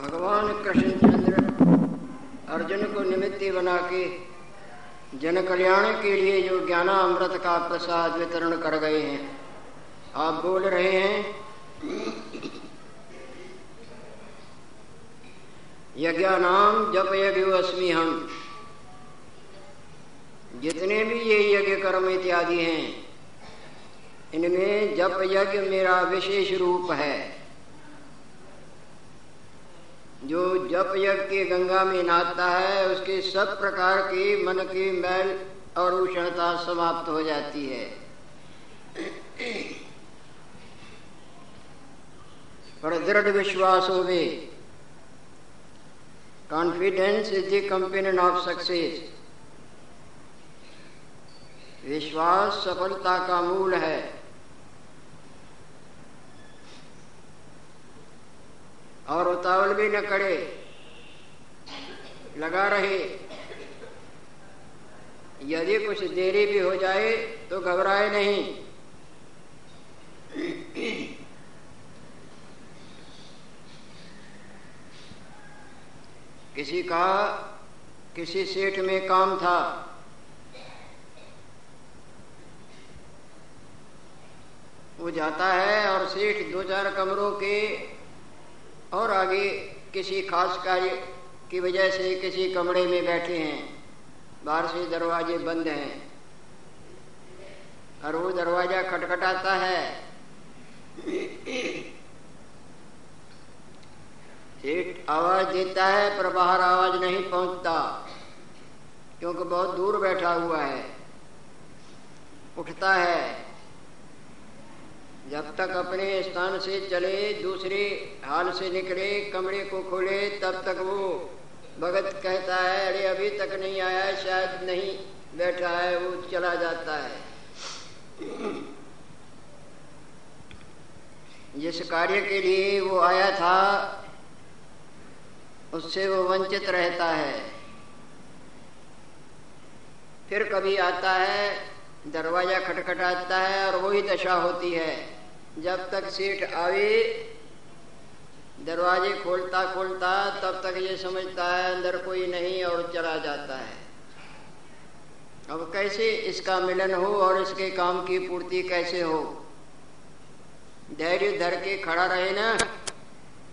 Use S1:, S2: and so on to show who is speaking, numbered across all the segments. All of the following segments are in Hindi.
S1: भगवान कृष्णचंद्र अर्जुन को निमित्त बना के जन कल्याण के लिए जो ज्ञानामृत का प्रसाद वितरण कर गए हैं। आप बोल रहे हैं यज्ञानाम जप यज्ञ अस्मि हम। जितने भी ये यज्ञ कर्म इत्यादि हैं, इनमें जप यज्ञ मेरा विशेष रूप है। जो जप यज्ञ के गंगा में नहाता है, उसके सब प्रकार के मन की मैल और उष्णता समाप्त हो जाती है। पर दृढ़ विश्वास हो वे confidence is the companion of success विश्वास सफलता का मूल है। और उतावल भी न करे। लगा रहे। यदि कुछ देरी भी हो जाए तो घबराए नहीं। किसी का, किसी सेठ में काम था। वो जाता है और सेठ दो चार कमरों के और आगे किसी खास कार्य की वजह से किसी कमरे में बैठे हैं। बाहर से दरवाजे बंद हैं। और वो दरवाज़ा खटखटाता है। आवाज़ देता है, पर बाहर आवाज़ नहीं पहुँचता, क्योंकि बहुत दूर बैठा हुआ है। उठता है। जब तक अपने स्थान से चले, दूसरे हाल से निकले, कमरे को खोले, तब तक वो भगत कहता है, अरे, अभी तक नहीं आया शायद नहीं बैठा है, वो चला जाता है। जिस कार्य के लिए वो आया था, उससे वो वंचित रहता है। फिर कभी आता है, दरवाज़ा खटखटाता है और वही दशा होती है। जब तक सीट आवे, दरवाजे खोलता खोलता तब तक ये समझता है, अंदर कोई नहीं और चला जाता है। अब कैसे इसका मिलन हो और इसके काम की पूर्ति कैसे हो? धैर्य धर के खड़ा रहे ना।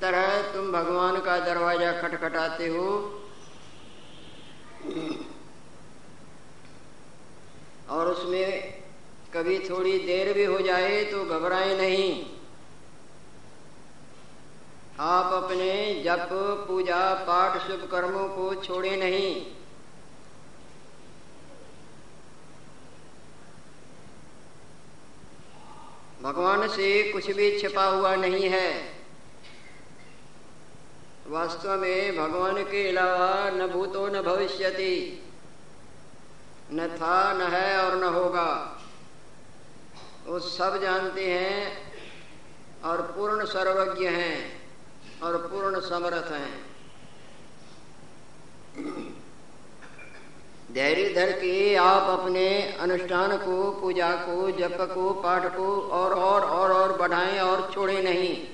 S1: तरह तुम भगवान का दरवाज़ा खटखटाते हो। और उसमें कभी थोड़ी देर भी हो जाए तो घबराए नहीं। आप अपने जप, पूजा, पाठ, शुभ कर्मों को छोड़े नहीं। भगवान से कुछ भी छिपा हुआ नहीं है। वास्तव में भगवान के अलावा न भूतो न भविष्यति। न था, न है और न होगा। वो सब जानते हैं और पूर्ण सर्वज्ञ हैं और पूर्ण समर्थ हैं। धैर्य धर के आप अपने अनुष्ठान को, पूजा को, जप को, पाठ को और और और और बढ़ाएँ और छोड़े नहीं।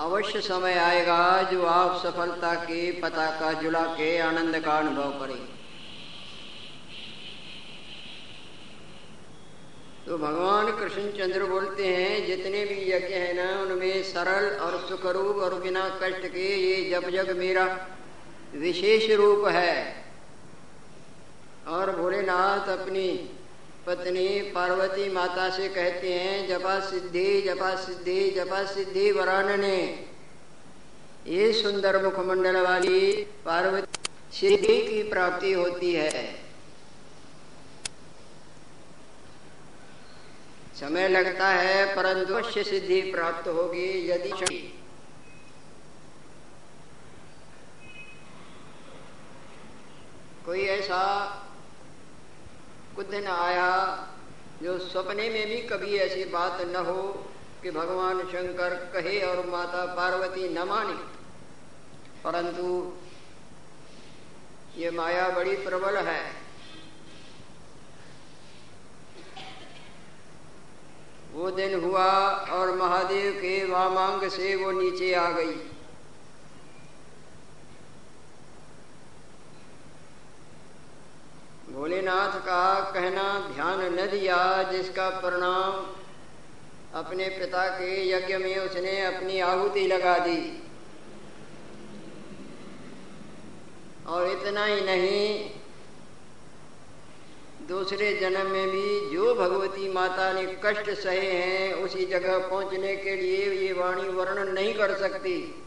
S1: अवश्य समय आएगा जो आप सफलता के, पता का, जुला के, आनंद का अनुभव करें। तो भगवान कृष्णचंद्र बोलते हैं, जितने भी यज्ञ है ना, उनमें सरल और सुखरूप और बिना कष्ट के ये जब जग मेरा विशेष रूप है। और भोलेनाथ अपनी पत्नी पार्वती माता से कहते हैं, जपा सिद्धि जपा सिद्धि जपा सिद्धि वरानने। ये सुंदर मुखमंडल वाली पार्वती सिद्धि की प्राप्ति होती है। समय लगता है, परंतु अवश्य सिद्धि प्राप्त होगी यदि कोई ऐसा कुछ आया जो सपने में भी कभी ऐसी बात न हो कि भगवान शंकर कहे और माता पार्वती न माने। परंतु ये माया बड़ी प्रबल है। वो दिन हुआ और महादेव के वामांग से वो नीचे आ गई। भोलेनाथ का कहना ध्यान न दिया, जिसका परिणाम अपने पिता के यज्ञ में उसने अपनी आहुति लगा दी। और इतना ही नहीं दूसरे जन्म में भी जो भगवती माता ने कष्ट सहे हैं, उसी जगह पहुँचने के लिए ये वाणी वर्णन नहीं कर सकती।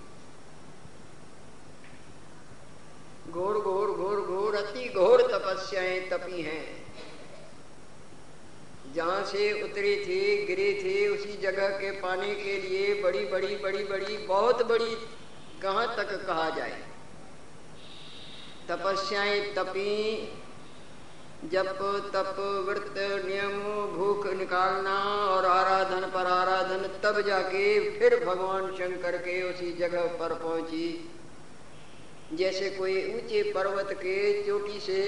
S1: घोर घोर घोर घोर, अति घोर तपस्याएँ तपी हैं। जहाँ से उतरी थी, गिरी थी, उसी जगह के पाने के लिए बड़ी बड़ी बड़ी बड़ी, बहुत बड़ी कहाँ तक कहा जाए? तपस्याएँ तपी जप, तप व्रत नियम, भूख निकालना और आराधन पर आराधन, तब जाके फिर भगवान शंकर के उसी जगह पर पहुँची। जैसे कोई ऊँचे पर्वत के चोटी से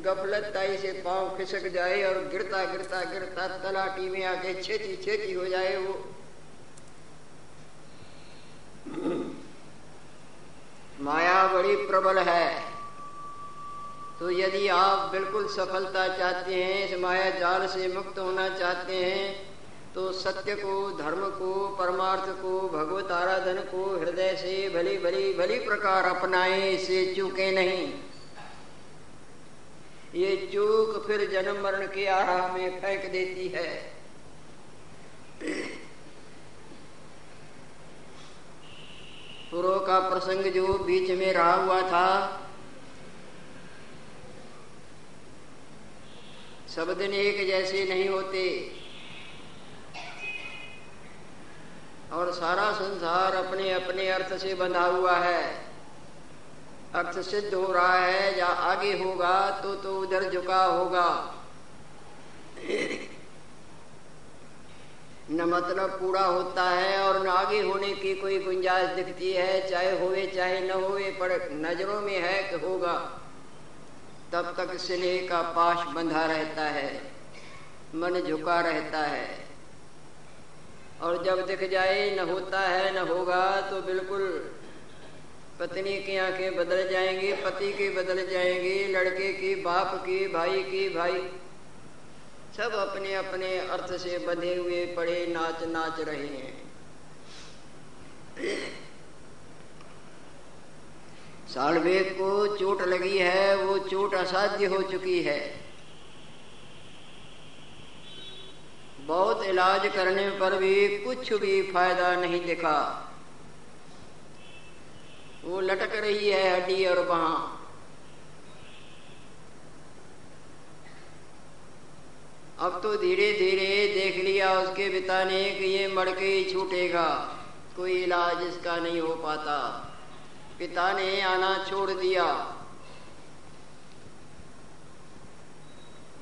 S1: गफलताई से पाँव खिसक जाए और गिरता गिरता गिरता तलाटी में आके छेती छेती हो जाए वो। माया बड़ी प्रबल है। तो यदि आप बिल्कुल सफलता चाहते हैं, इस माया जाल से मुक्त होना चाहते हैं तो सत्य को, धर्म को, परमार्थ को, भगवत आराधन को, हृदय से भली भली भली प्रकार अपनाए, इसे चूके नहीं। ये चूक फिर जन्म मरण के आराम में फेंक देती है। पूर्व का प्रसंग जो बीच में रहा हुआ था सब दिन एक जैसे नहीं होते। और सारा संसार अपने अपने अर्थ से बंधा हुआ है। अर्थ सिद्ध हो रहा है, या आगे होगा तो तो उधर झुका होगा। न मतलब पूरा होता है और न आगे होने की कोई गुंजाइश दिखती है, चाहे होवे चाहे न होवे पर नज़रों में है कि होगा। तब तक स्नेह का पाश बंधा रहता है, मन झुका रहता है। और जब दिख जाए, न होता है, न होगा तो बिल्कुल पत्नी की आँखें बदल जाएँगी, पति की बदल जाएँगी, लड़के की, बाप की, भाई की, भाई। सब अपने अपने अर्थ से बंधे हुए, पड़े नाच नाच रहे हैं। सालवेग को चोट लगी है, वो चोट असाध्य हो चुकी है। बहुत इलाज करने पर भी कुछ भी फ़ायदा नहीं दिखा। वो लटक रही है हड्डी और वहाँ अब तो धीरे धीरे देख लिया उसके पिता ने कि ये मड़के ही छूटेगा। कोई इलाज इसका नहीं हो पाता। पिता ने आना छोड़ दिया।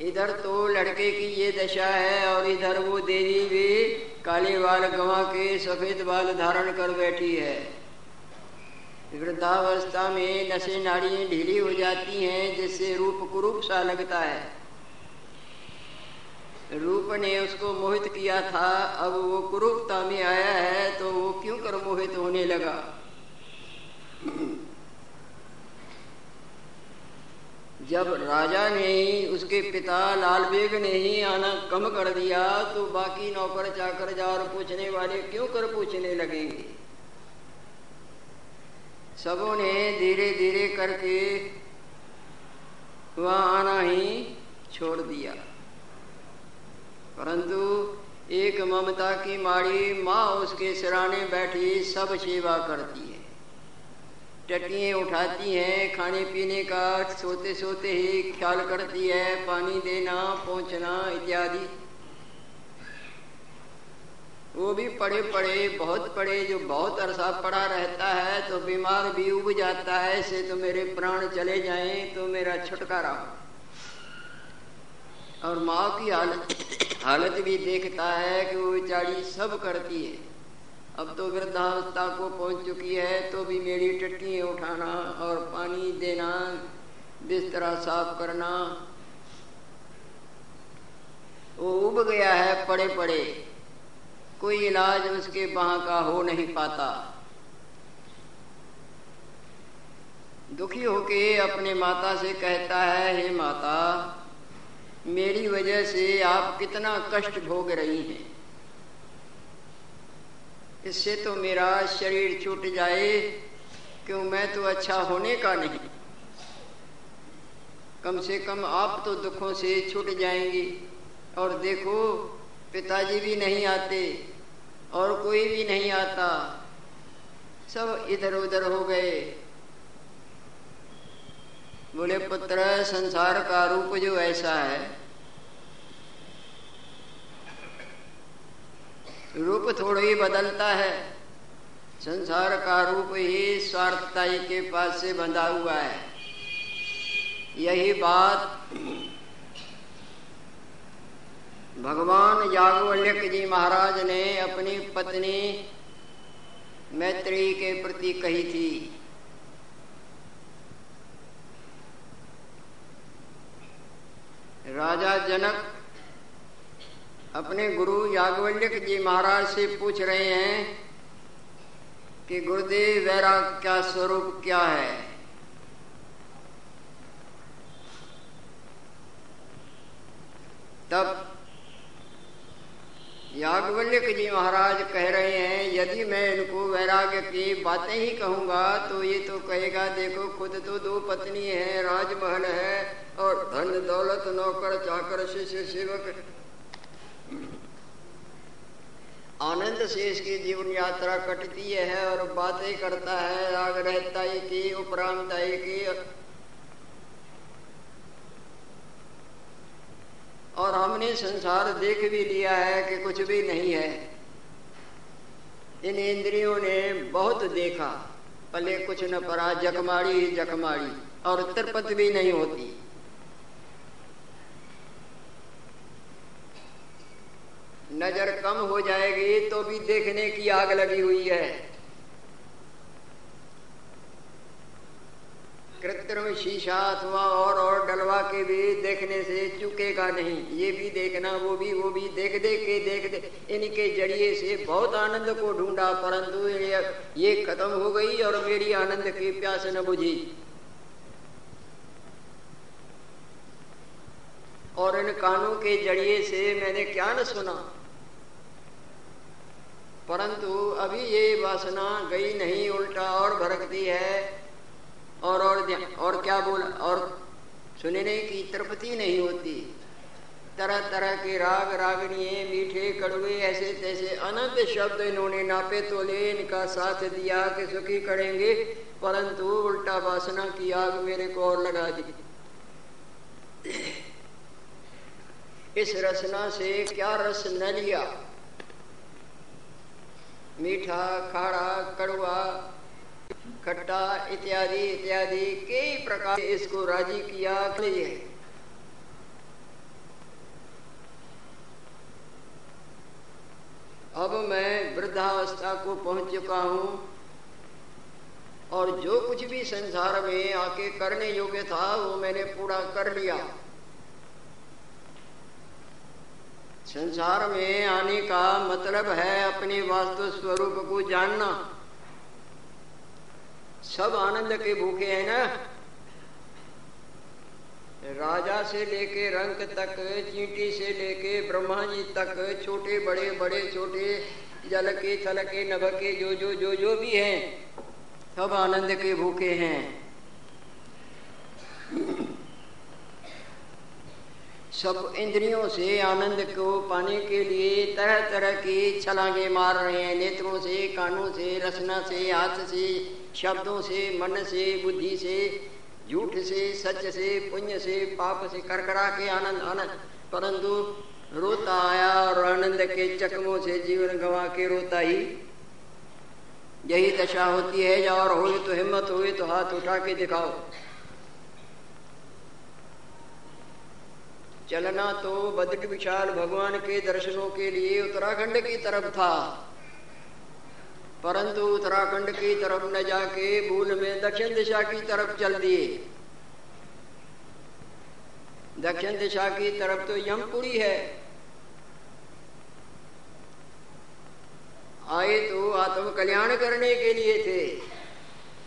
S1: इधर तो लड़के की ये दशा है और इधर वो देवी भी काले बाल गवा के सफ़ेद बाल धारण कर बैठी है। वृद्धावस्था में नशे नाड़ियाँ ढीली हो जाती हैं, जिससे रूप कुरूप सा लगता है। रूप ने उसको मोहित किया था। अब वो कुरूपता में आया है तो वो क्यों कर मोहित होने लगा? जब राजा ने ही उसके पिता लाल बेग ने ही आना कम कर दिया तो बाकी नौकर चाकर जा और पूछने वाले क्यों कर पूछने लगेंगे सबों ने धीरे धीरे करके वहाँ आना ही छोड़ दिया। परंतु एक ममता की माड़ी माँ उसके सिराने बैठी सब सेवा करती है। टटिए उठाती हैं, खाने पीने का सोते सोते ही ख्याल करती है, पानी देना, पहुँचना इत्यादि। वो भी पड़े पड़े बहुत पड़े जो बहुत अरसा पड़ा रहता है तो बीमार भी उब जाता है से तो मेरे प्राण चले जाएँ तो मेरा छुटकारा हो। और माँ की हालत हालत भी देखता है कि वो बेचारी सब करती है। अब तो वृद्धावस्था को पहुँच चुकी है तो भी मेरी टट्टियाँ उठाना और पानी देना, बिस्तरा साफ़ करना। वो उब गया है पड़े पड़े कोई इलाज उसके वहाँ का हो नहीं पाता। दुखी होके अपने माता से कहता है, हे माता, मेरी वजह से आप कितना कष्ट भोग रही हैं। इससे तो मेरा शरीर छूट जाए, क्यों मैं तो अच्छा होने का नहीं। कम से कम आप तो दुखों से छूट जाएँगी, और देखो, पिताजी भी नहीं आते, और कोई भी नहीं आता। सब इधर उधर हो गए। बोले, पुत्र, संसार का रूप जो ऐसा है रूप थोड़ा ही बदलता है। संसार का रूप ही स्वार्थताई के पास से बंधा हुआ है। यही बात भगवान याज्ञवल्यक जी महाराज ने अपनी पत्नी मैत्री के प्रति कही थी। राजा जनक अपने गुरु याज्ञवल्यक जी महाराज से पूछ रहे हैं कि गुरुदेव, वैराग का स्वरूप क्या है? तब याज्ञवल्यक जी महाराज कह रहे हैं, यदि मैं इनको वैराग्य की बातें ही कहूँगा तो ये तो कहेगा, देखो, खुद तो दो पत्नी है, राजमहल है और धन दौलत, नौकर, चाकर, शिष्य, सेवक आनंद से इसकी जीवन यात्रा कटती है और बातें करता है, राग रहता की, उपरांत की। और हमने संसार देख भी लिया है कि कुछ भी नहीं है। इन इंद्रियों ने बहुत देखा पहले कुछ न पड़ा जखमाड़ी ही जखमाड़ी और तिरपत भी नहीं होती। नज़र कम हो जाएगी तो भी देखने की आग लगी हुई है। कृत्रिम शीशा अथवा और और डलवा के भी देखने से चुकेगा नहीं। ये भी देखना, वो भी वो भी देख देख के, देख दे इनके ज़रिए से बहुत आनंद को ढूंढा, परंतु ये खत्म हो गई और मेरी आनंद की प्यास न बुझी। और इन कानों के ज़रिए से मैंने क्या न सुना। परंतु अभी ये वासना गई नहीं, उल्टा और भरकती है। और और और क्या बोल, और सुनने की तृप्ति नहीं होती। तरह तरह के राग रागणिये मीठे, कड़वे ऐसे तैसे अनंत शब्द इन्होंने नापे तोले इनका साथ दिया कि सुखी करेंगे। परंतु उल्टा वासना की आग मेरे को और लगा दी। इस रसना से क्या रस न लिया? मीठा, खाड़ा, कड़वा, खट्टा इत्यादि इत्यादि कई प्रकार इसको राज़ी किया लिए अब मैं वृद्धावस्था को पहुँच चुका हूँ और जो कुछ भी संसार में आके करने योग्य था, वो मैंने पूरा कर लिया। संसार में आने का मतलब है अपने वास्तु स्वरूप को जानना। सब आनंद के भूखे हैं ना? राजा से लेके रंग तक, चींटी से लेके ब्रह्मा जी तक, छोटे बड़े बड़े छोटे जल के थल के नभ के जो जो जो जो भी हैं, सब आनंद के भूखे हैं। सब इंद्रियों से आनंद को पाने के लिए तरह तरह की छलांगे मार रहे हैं। नेत्रों से, कानों से रसना से, हाथ से, शब्दों से, मन से, बुद्धि से, झूठ से सच से, पुण्य से, पाप से, करकरा के आनंद आनंद। परंतु रोता आया और आनंद के चकमों से जीवन गवा के रोता ही। यही दशा होती है और हो तो हिम्मत हुई तो हाथ उठा के दिखाओ। चलना तो बद्र विशाल भगवान के दर्शनों के लिए उत्तराखंड की तरफ़ था। परंतु उत्तराखंड की तरफ़ न जाके भूल में दक्षिण दिशा की तरफ़ चल दिए। दक्षिण दिशा की तरफ़ तो यमपुरी है। आए तो आत्म कल्याण करने के लिए थे।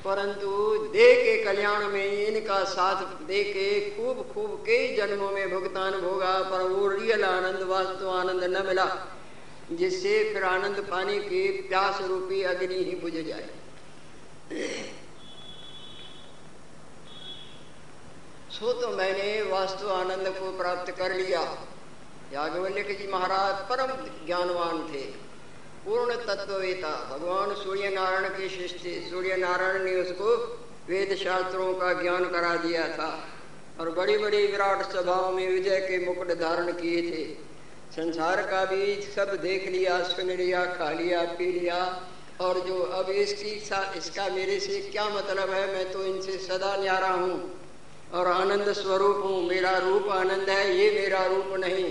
S1: परंतु दे के कल्याण में इनका साथ दे के खूब खूब कई जन्मों में भुगतान भोगा, पर वो रियल आनंद, वास्तव आनंद न मिला, जिससे फिर आनंद पाने की प्यास रूपी अग्नि ही बुझ जाए। सो तो मैंने वास्तु आनंद को प्राप्त कर लिया। याज्ञवल्य जी महाराज परम ज्ञानवान थे। पूर्ण तत्ववेता भगवान सूर्य नारायण के शिष्य सूर्य नारायण ने उसको वेद शास्त्रों का ज्ञान करा दिया था और बड़ी बड़ी विराट सभाओं में विजय के मुकुट धारण किए थे। संसार का भी सब देख लिया, सुन लिया, खा लिया, पी लिया और जो अब इसकी इसका मेरे से क्या मतलब है, मैं तो इनसे सदा न्यारा हूँ और आनंद स्वरूप हूँ। मेरा रूप आनंद है, ये मेरा रूप नहीं।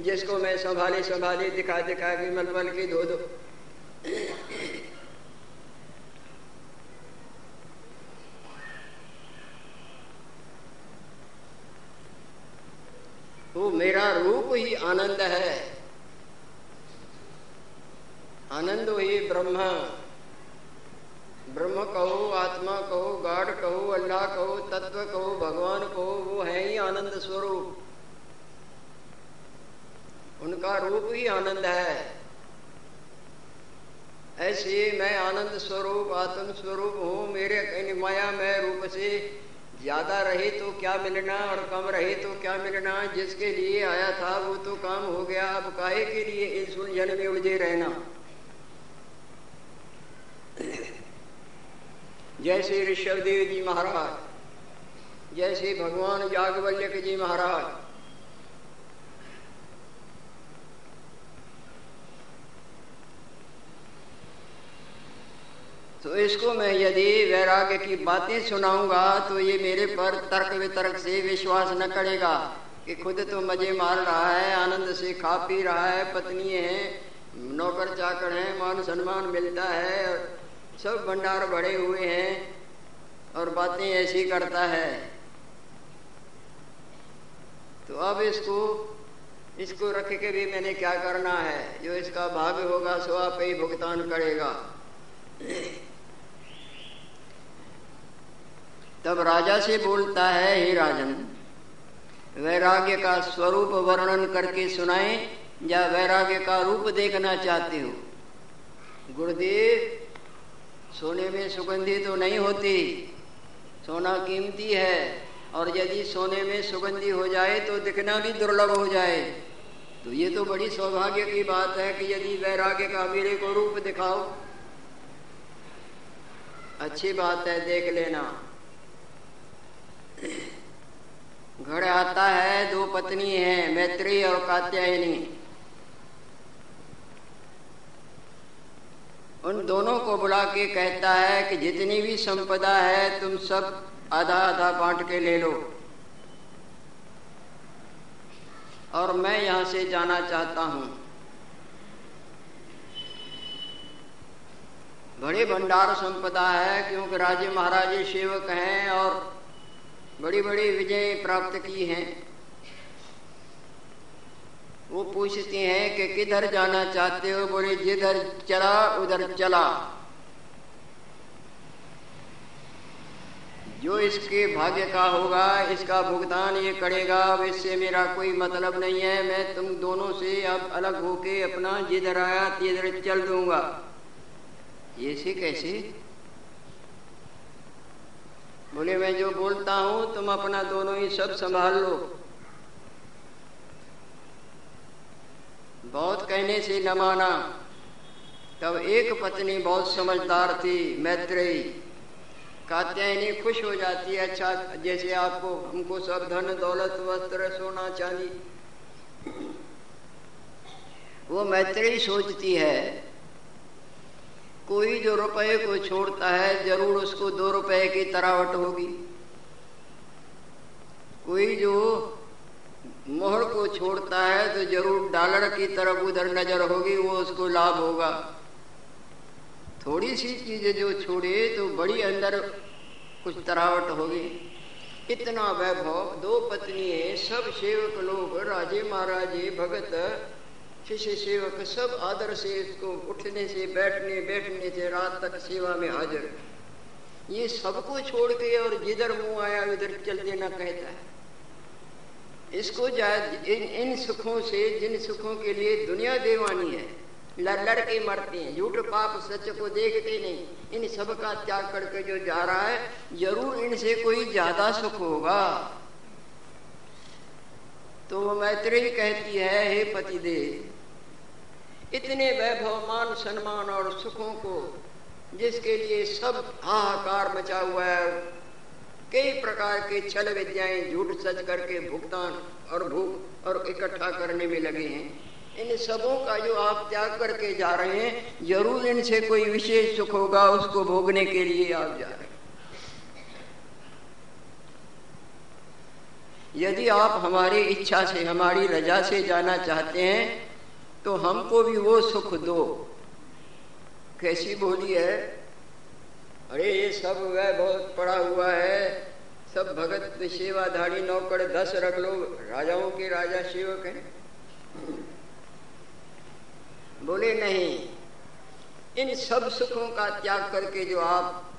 S1: जिसको मैं संभाले संभाले, दिखा दिखा के मल मल के धो दो। वो मेरा रूप ही आनंद है। आनंद ही ब्रह्म। ब्रह्म कहो, आत्मा कहो गाढ़ कहो, अल्लाह कहो, तत्व कहो, भगवान कहो, वो है ही आनंद स्वरूप। उनका रूप ही आनंद है। ऐसे मैं आनंद स्वरूप आत्म स्वरूप हूँ। मेरे माया में रूप से ज़्यादा रहे तो क्या मिलना और कम रहे तो क्या मिलना? जिसके लिए आया था वो तो काम हो गया। अब काहे के लिए इस उलझन में उलझे रहना? जैसे ऋषभदेव जी महाराज, जैसे भगवान यागवल्यक जी महाराज तो इसको मैं यदि वैराग्य की बातें सुनाऊँगा तो ये मेरे पर तर्क वितर्क से विश्वास न करेगा कि खुद तो मज़े मार रहा है, आनंद से खा पी रहा है, पत्नी है, नौकर चाकर है, मान सम्मान मिलता है और सब भंडार भरे हुए हैं और बातें ऐसी करता है। तो अब इसको इसको रख के भी मैंने क्या करना है? जो इसका भाग्य होगा, सो आप ही भुगतान करेगा। तब राजा से बोलता है, हे राजन, वैराग्य का स्वरूप वर्णन करके सुनाए, या वैराग्य का रूप देखना चाहते हो? गुरुदेव, सोने में सुगंधी तो नहीं होती, सोना कीमती है, और यदि सोने में सुगंधी हो जाए तो दिखना भी दुर्लभ हो जाए। तो ये तो बड़ी सौभाग्य की बात है कि यदि वैराग्य का मेरे को रूप दिखाओ। अच्छी बात है, देख लेना। घर आता है, दो पत्नी है, मैत्री और कात्यायनी। उन दोनों को बुला के कहता है कि जितनी भी संपदा है, तुम सब आधा आधा बांट के ले लो। और मैं यहाँ से जाना चाहता हूँ। बड़े भंडार संपदा है, क्योंकि राजे महाराजे सेवक हैं और बड़ी बड़ी विजय प्राप्त की हैं। वो पूछते हैं कि किधर जाना चाहते हो? बोले, जिधर चला, उधर चला। जो इसके भाग्य का होगा, इसका भुगतान ये करेगा, अब इससे मेरा कोई मतलब नहीं है। मैं तुम दोनों से अब अलग होके अपना जिधर आया, तिधर चल दूँगा। ये से कैसे? बोले, मैं जो बोलता हूँ, तुम अपना दोनों ही सब संभाल लो। बहुत कहने से न माना। तब एक पत्नी बहुत समझदार थी, मैत्रेयी। कात्यायनी खुश हो जाती है अच्छा जैसे आपको, हमको सब धन, दौलत, वस्त्र, सोना चांदी। वो मैत्री सोचती है कोई जो रुपए को छोड़ता है, ज़रूर उसको दो रुपए की तरावट होगी। कोई जो मोहर को छोड़ता है तो ज़रूर डॉलर की तरफ़ उधर नज़र होगी, वो उसको लाभ होगा। थोड़ी सी चीज़ जो छोड़े तो बड़ी अंदर कुछ तरावट होगी। इतना वैभव, दो पत्नी है सब सेवक लोग, राजे महाराजे, भगत शिष्य सेवक सब आदर से इसको उठने से, बैठने बैठने से रात तक सेवा में हाजिर। ये सबको छोड़ के और जिधर मुँह आया, उधर चल देना कहता है। इसको इन इन सुखों से, जिन सुखों के लिए दुनिया देवानी है, लड़ लड़ के मरते हैं, झूठ, पाप, सच को देखते नहीं। इन सब का त्याग करके जो जा रहा है, ज़रूर इनसे कोई ज़्यादा सुख होगा। तो वो मैत्री कहती है, हे पति दे इतने वैभव मान सम्मान और सुखों को, जिसके लिए सब हाहाकार मचा हुआ है, कई प्रकार के छल विद्याएँ झूठ सच करके भुगतान और भूख और इकट्ठा करने में लगे हैं। इन सबों का जो आप त्याग करके जा रहे हैं, ज़रूर इनसे कोई विशेष सुख होगा, उसको भोगने के लिए आप जा रहे हैं। यदि आप हमारी इच्छा से, हमारी रजा से जाना चाहते हैं तो हमको भी वो सुख दो। कैसी बोली है? अरे, ये सब वह बहुत पड़ा हुआ है। सब भगत सेवाधारी नौकर, दस रख लो राजाओं के राजा सेवक हैं। बोले, नहीं, इन सब सुखों का त्याग करके जो आप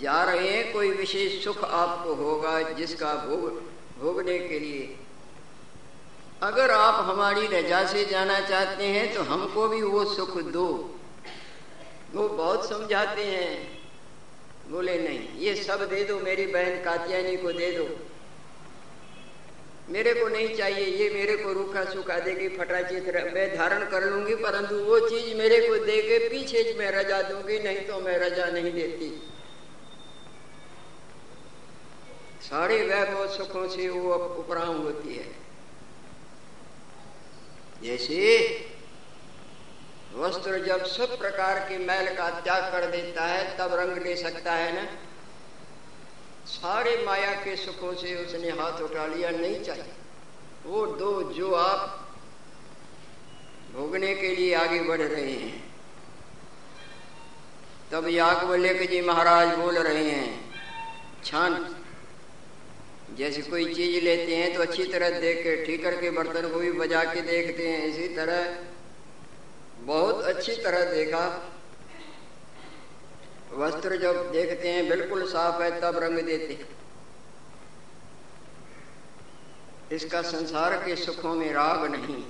S1: जा रहे हैं, कोई विशेष सुख आपको होगा, जिसका भोग भोगने के लिए। अगर आप हमारी रजा से जाना चाहते हैं तो हमको भी वो सुख दो। वो बहुत समझाते हैं। बोले, नहीं, ये सब दे दो, मेरी बहन कात्यानी को दे दो। मेरे को नहीं चाहिए, ये मेरे को रूखा सुखा देगी फटा चित्र मैं धारण कर लूँगी, परंतु वो चीज़ मेरे को दे के पीछे मैं रजा दूँगी, नहीं तो मैं रजा नहीं देती। सारे वैभव सुखों से वो उपराम होती है। जैसे वस्त्र जब सब प्रकार के मैल का त्याग कर देता है, तब रंग ले सकता है ना? सारे माया के सुखों से उसने हाथ उठा लिया, नहीं चाहिए। वो दो जो आप भोगने के लिए आगे बढ़ रहे हैं। तब याकवल्यक जी महाराज बोल रहे हैं, छान जैसे कोई चीज़ लेते हैं तो अच्छी तरह देख के ठीक करके बर्तन को भी बजा के देखते हैं। इसी तरह बहुत अच्छी तरह देखा। वस्त्र जब देखते हैं, बिल्कुल साफ़ है, तब रंग देते इसका संसार के सुखों में राग नहीं।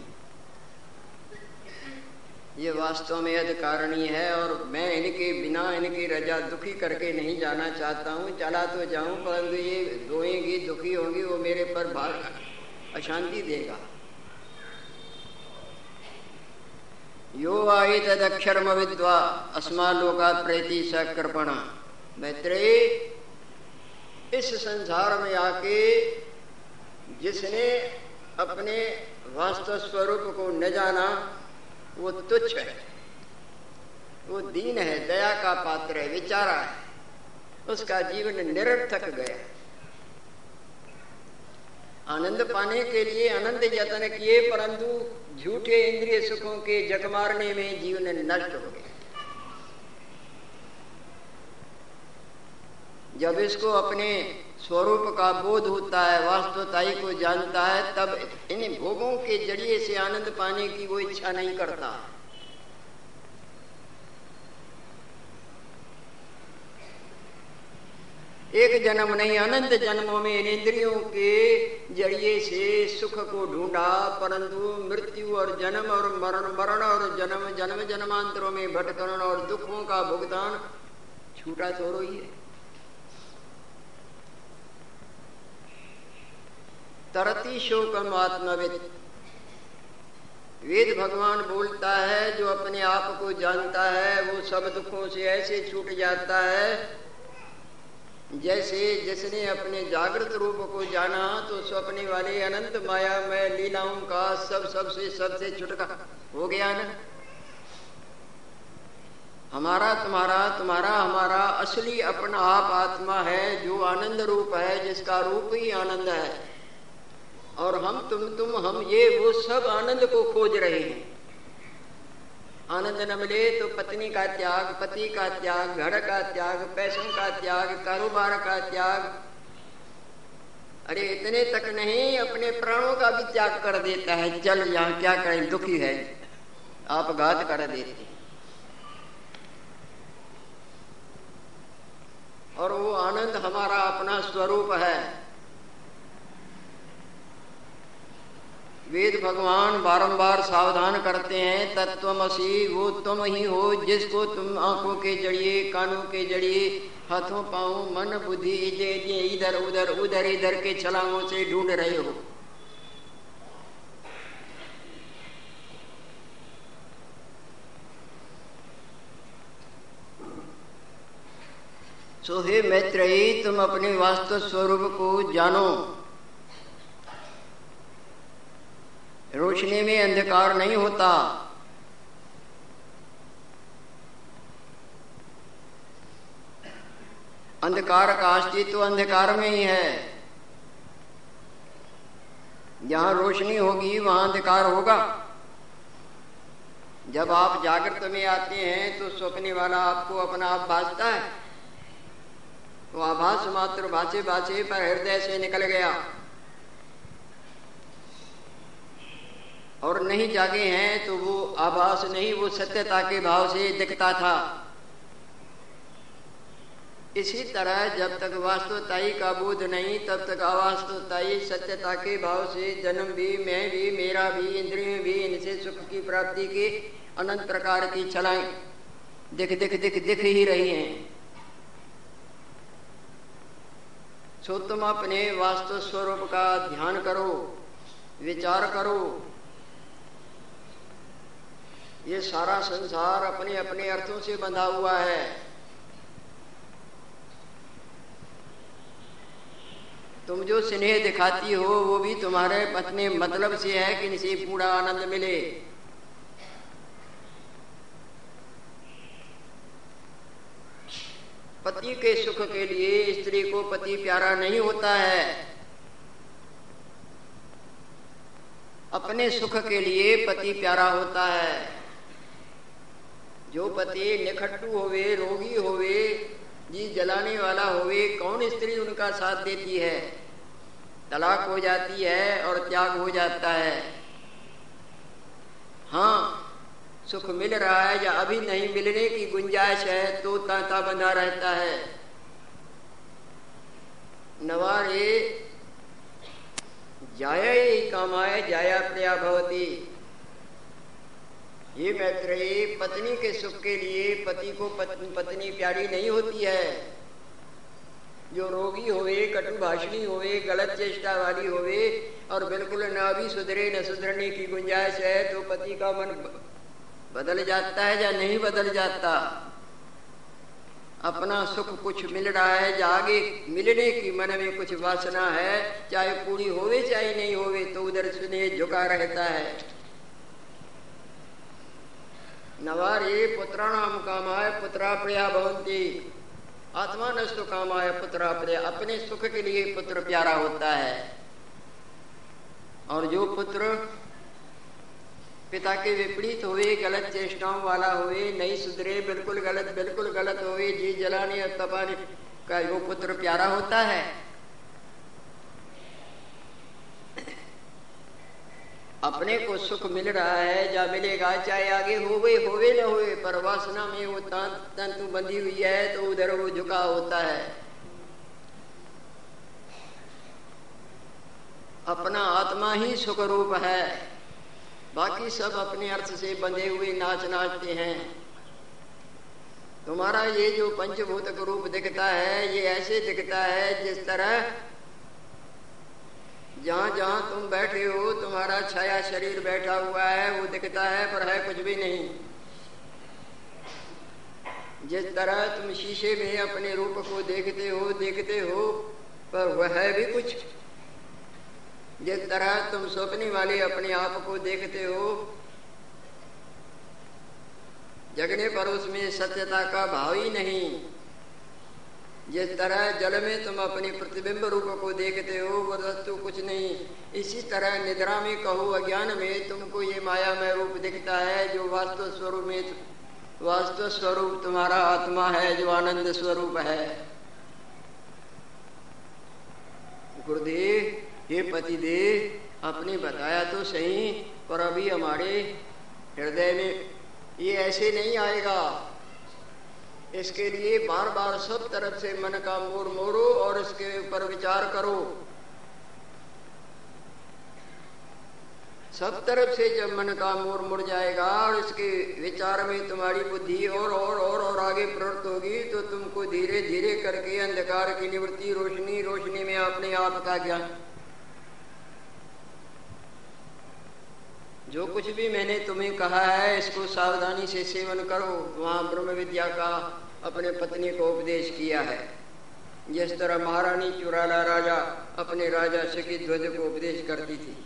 S1: ये वास्तव में अधिकारणीय है और मैं इनके बिना इनकी रजा दुखी करके नहीं जाना चाहता हूँ, चला तो जाऊँ, परंतु ये रोएँगी, दुखी होंगी, वो मेरे पर भार अशांति देगा। यो आई तदक्षरम विद्वा अस्मा लोका प्रेति सकृपण मैत्रेय, इस संसार में आके जिसने अपने वास्तव स्वरूप को न जाना वो तुच्छ है। वो दीन है, दया का पात्र है, विचारा है। उसका जीवन निरर्थक गया। आनंद पाने के लिए, आनंद यत्न किए, परंतु झूठे इंद्रिय सुखों के जग मारने में जीवन नष्ट हो गया। जब इसको अपने स्वरूप का बोध होता है, वास्तवताई को जानता है, तब इन भोगों के ज़रिए से आनंद पाने की वो इच्छा नहीं करता। एक जन्म नहीं, अनंत जन्मों में इंद्रियों के ज़रिए से सुख को ढूंढा, परंतु मृत्यु और जन्म और मरण मरण और जन्म जन्म जन्मांतरों में भटकरण और दुखों का भुगतान छूटा छोड़ो ही है। तरती शोकम आत्मविद। वेद भगवान बोलता है, जो अपने आप को जानता है, वो सब दुखों से ऐसे छूट जाता है, जैसे जिसने अपने जागृत रूप को जाना तो स्वप्ने वाले अनंत माया में लीलाओं का सब सबसे सबसे छुटका हो गया ना? हमारा तुम्हारा तुम्हारा हमारा असली अपना आप आत्मा है, जो आनंद रूप है, जिसका रूप ही आनंद है। और हम तुम तुम, हम, ये, वो सब आनंद को खोज रहे हैं। आनंद न मिले तो पत्नी का त्याग, पति का त्याग, घर का त्याग, पैसों का त्याग, कारोबार का त्याग। अरे, इतने तक नहीं, अपने प्राणों का भी त्याग कर देता है। चल यहाँ क्या करें, दुखी है। आप घात कर देते और वो आनंद हमारा अपना स्वरूप है। वेद भगवान बारंबार सावधान करते हैं, तत्वमसी वो तुम ही हो, जिसको तुम आँखों के जड़िए, कानों के जड़िए, हाथों पाओ मन, बुद्धि, इधर उधर उधर, इधर के छलांगों से ढूंढ रहे हो। सो हे मैत्रेयी, तुम अपने वास्तव स्वरूप को जानो। रोशनी में अंधकार नहीं होता। अंधकार का अस्तित्व तो अंधकार में ही है। जहाँ रोशनी होगी, वहाँ अंधकार होगा। जब आप जागृत में आते हैं तो स्वप्ने वाला आपको अपना आप भाजता है। वो आभास मात्र बाचे बाचे पर हृदय से निकल गया। और नहीं जागे हैं तो वो आभास नहीं, वो सत्यता के भाव से दिखता था। इसी तरह जब तक वास्तवताई का बोध नहीं, तब तक अवास्तवताई सत्यता के भाव से जन्म भी, मैं भी, मेरा भी, इंद्रिय भी, इनसे सुख की प्राप्ति के अनंत प्रकार की छलाएँ दिख दिख दिख दिख ही रही हैं। सो तुम अपने वास्तव स्वरूप का ध्यान करो, विचार करो ये सारा संसार अपने अपने अर्थों से बंधा हुआ है। तुम जो स्नेह दिखाती हो, वो भी तुम्हारे अपने मतलब से है कि इनसे पूरा आनंद मिले। पति के सुख के लिए स्त्री को पति प्यारा नहीं होता है। अपने सुख के लिए पति प्यारा होता है। जो पति निखट्टू होवे, रोगी होवे, जी जलाने वाला होवे, कौन स्त्री उनका साथ देती है? तलाक हो जाती है और त्याग हो जाता है। हाँ सुख मिल रहा है या अभी नहीं मिलने की गुंजाइश है तो तांता बंधा रहता है। नवारे, जाया ही कामाए जाया प्रया भवती। ये मैत्रेयी पत्नी के सुख के लिए पति को पत्नी प्यारी नहीं होती है। जो रोगी होवे कटु भाषणी होवे, गलत चेष्टा वाली होवे और बिल्कुल न भी सुधरे, न सुधरने की गुंजाइश है तो पति का मन बदल जाता है या नहीं बदल जाता? अपना सुख कुछ मिल रहा है या आगे मिलने की मन में कुछ वासना है, चाहे पूरी होवे चाहे नहीं होवे तो उधर सुने झुका रहता है। नवारे पुत्राणाम कामाय पुत्रा प्रिया भवंती आत्मा नष्ट कामाय पुत्रा प्रिया अपने सुख के लिए पुत्र प्यारा होता है। और जो पुत्र पिता के विपरीत हुए, गलत चेष्टाओं वाला हुए, नहीं सुधरे, बिल्कुल गलत बिल्कुल गलत हुए, जी जलाने और तपाने का वो पुत्र प्यारा होता है अपने को सुख मिल रहा है या मिलेगा, चाहे आगे होवे होवे न होवे, पर वासना में वो तंतु बंधी हुई है तो उधर वो झुका होता है। अपना आत्मा ही सुख रूप है। बाकी सब अपने अर्थ से बंधे हुए नाच नाचते हैं। तुम्हारा ये जो पंचभूत रूप दिखता है, ये ऐसे दिखता है जिस तरह जहाँ जहाँ तुम बैठे हो, तुम्हारा छाया शरीर बैठा हुआ है, वो दिखता है, पर है कुछ भी नहीं। जिस तरह तुम शीशे में अपने रूप को देखते हो देखते हो, पर वह है भी कुछ। जिस तरह तुम स्वप्नी वाले अपने आप को देखते हो, जगने पर उसमें सत्यता का भाव ही नहीं। जिस तरह जल में तुम अपने प्रतिबिंब रूप को देखते हो, वो वस्तु कुछ नहीं। इसी तरह निद्रा में कहो, अज्ञान में तुमको ये माया में रूप दिखता है, जो वास्तव स्वरूप में वास्तव स्वरूप तुम्हारा आत्मा है, जो आनंद स्वरूप है। गुरुदेव, हे पतिदेव, आपने बताया तो सही, पर अभी हमारे हृदय में ये ऐसे नहीं आएगा। इसके लिए बार बार सब तरफ़ से मन का मोड़ मोड़ो और इसके ऊपर विचार करो। सब तरफ़ से जब मन का मोड़ मुड़ जाएगा और इसके विचार में तुम्हारी बुद्धि और और और और आगे प्रवृत्त होगी तो तुमको धीरे धीरे करके अंधकार की निवृत्ति रोशनी रोशनी में अपने आप का ज्ञान जो कुछ भी मैंने तुम्हें कहा है, इसको सावधानी से सेवन करो। वहाँ ब्रह्म विद्या का अपने पत्नी को उपदेश किया है। जिस तरह महारानी चुराला राजा अपने राजा सखी ध्वज को उपदेश करती थी,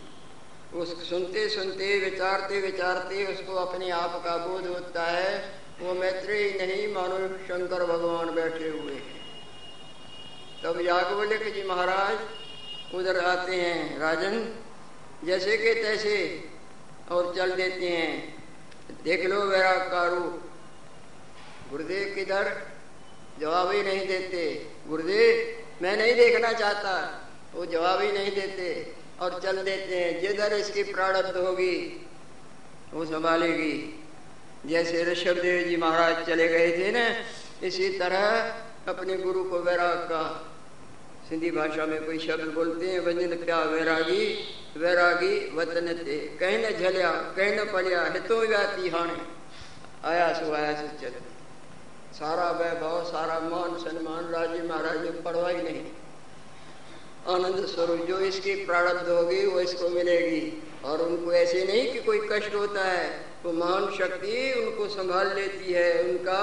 S1: उस सुनते सुनते विचारते विचारते उसको अपने आप का बोध होता है, वो मैत्री नहीं मानो शंकर भगवान बैठे हुए हैं। तब यागवलिक जी महाराज उधर आते हैं, राजन, जैसे के तैसे और चल देते हैं। देख लो मेरा कारू। गुरुदेव किधर? जवाब ही नहीं देते। गुरुदेव, मैं नहीं देखना चाहता। वो जवाब ही नहीं देते। और चल देते हैं। जिधर इसकी प्रारब्ध होगी, वो संभालेगी। जैसे ऋषभ देव जी महाराज चले गए थे ना, इसी तरह अपने गुरु को वैराग का। सिंधी भाषा में कोई शब्द बोलते हैं, वज़न क्या वैरागी? वैरागी वतन ते। कहीं न झलिया कहीं न पड़िया हितो व्याती हाणे। आया सो आया सो चल सारा वैभव, सारा मान सम्मान राज्य महाराज में पड़वा ही नहीं। आनंद स्वरूप जो इसकी प्रारब्ध होगी वो इसको मिलेगी। और उनको ऐसे नहीं कि कोई कष्ट होता है, वो महान शक्ति उनको संभाल लेती है, उनका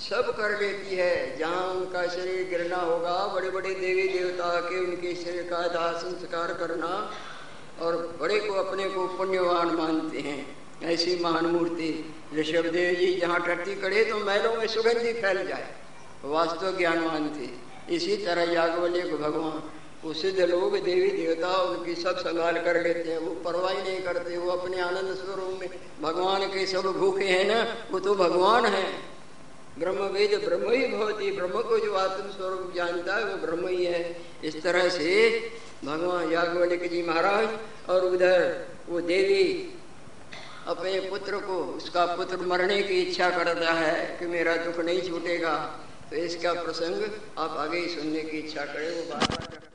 S1: सब कर लेती है। जहाँ उनका शरीर गिरना होगा बड़े बड़े देवी देवता के उनके शरीर का दाह संस्कार करना और बड़े को अपने को पुण्यवान मानते हैं। ऐसी महान मूर्ति ऋषभ देव जी जहाँ टट्टी करे तो महलों में सुगंधी फैल जाए। वास्तव ज्ञानवान थे। इसी तरह यागवल्य को भगवान वो सिद्ध लोग, देवी देवता, उनकी सब संभाल कर लेते हैं। वो परवाही नहीं करते। वो अपने आनंद स्वरूप में भगवान के सब भूखे हैं ना, वो तो भगवान है। ब्रह्म वेद ब्रह्म ही भवती ब्रह्म को जो आत्म स्वरूप जानता है, वो ब्रह्म ही है। इस तरह से भगवान याज्ञवल्क जी महाराज और उधर वो देवी अपने पुत्र को, उसका पुत्र मरने की इच्छा करता है कि मेरा दुख नहीं छूटेगा तो इसका प्रसंग आप आगे सुनने की इच्छा करें, वो बार बार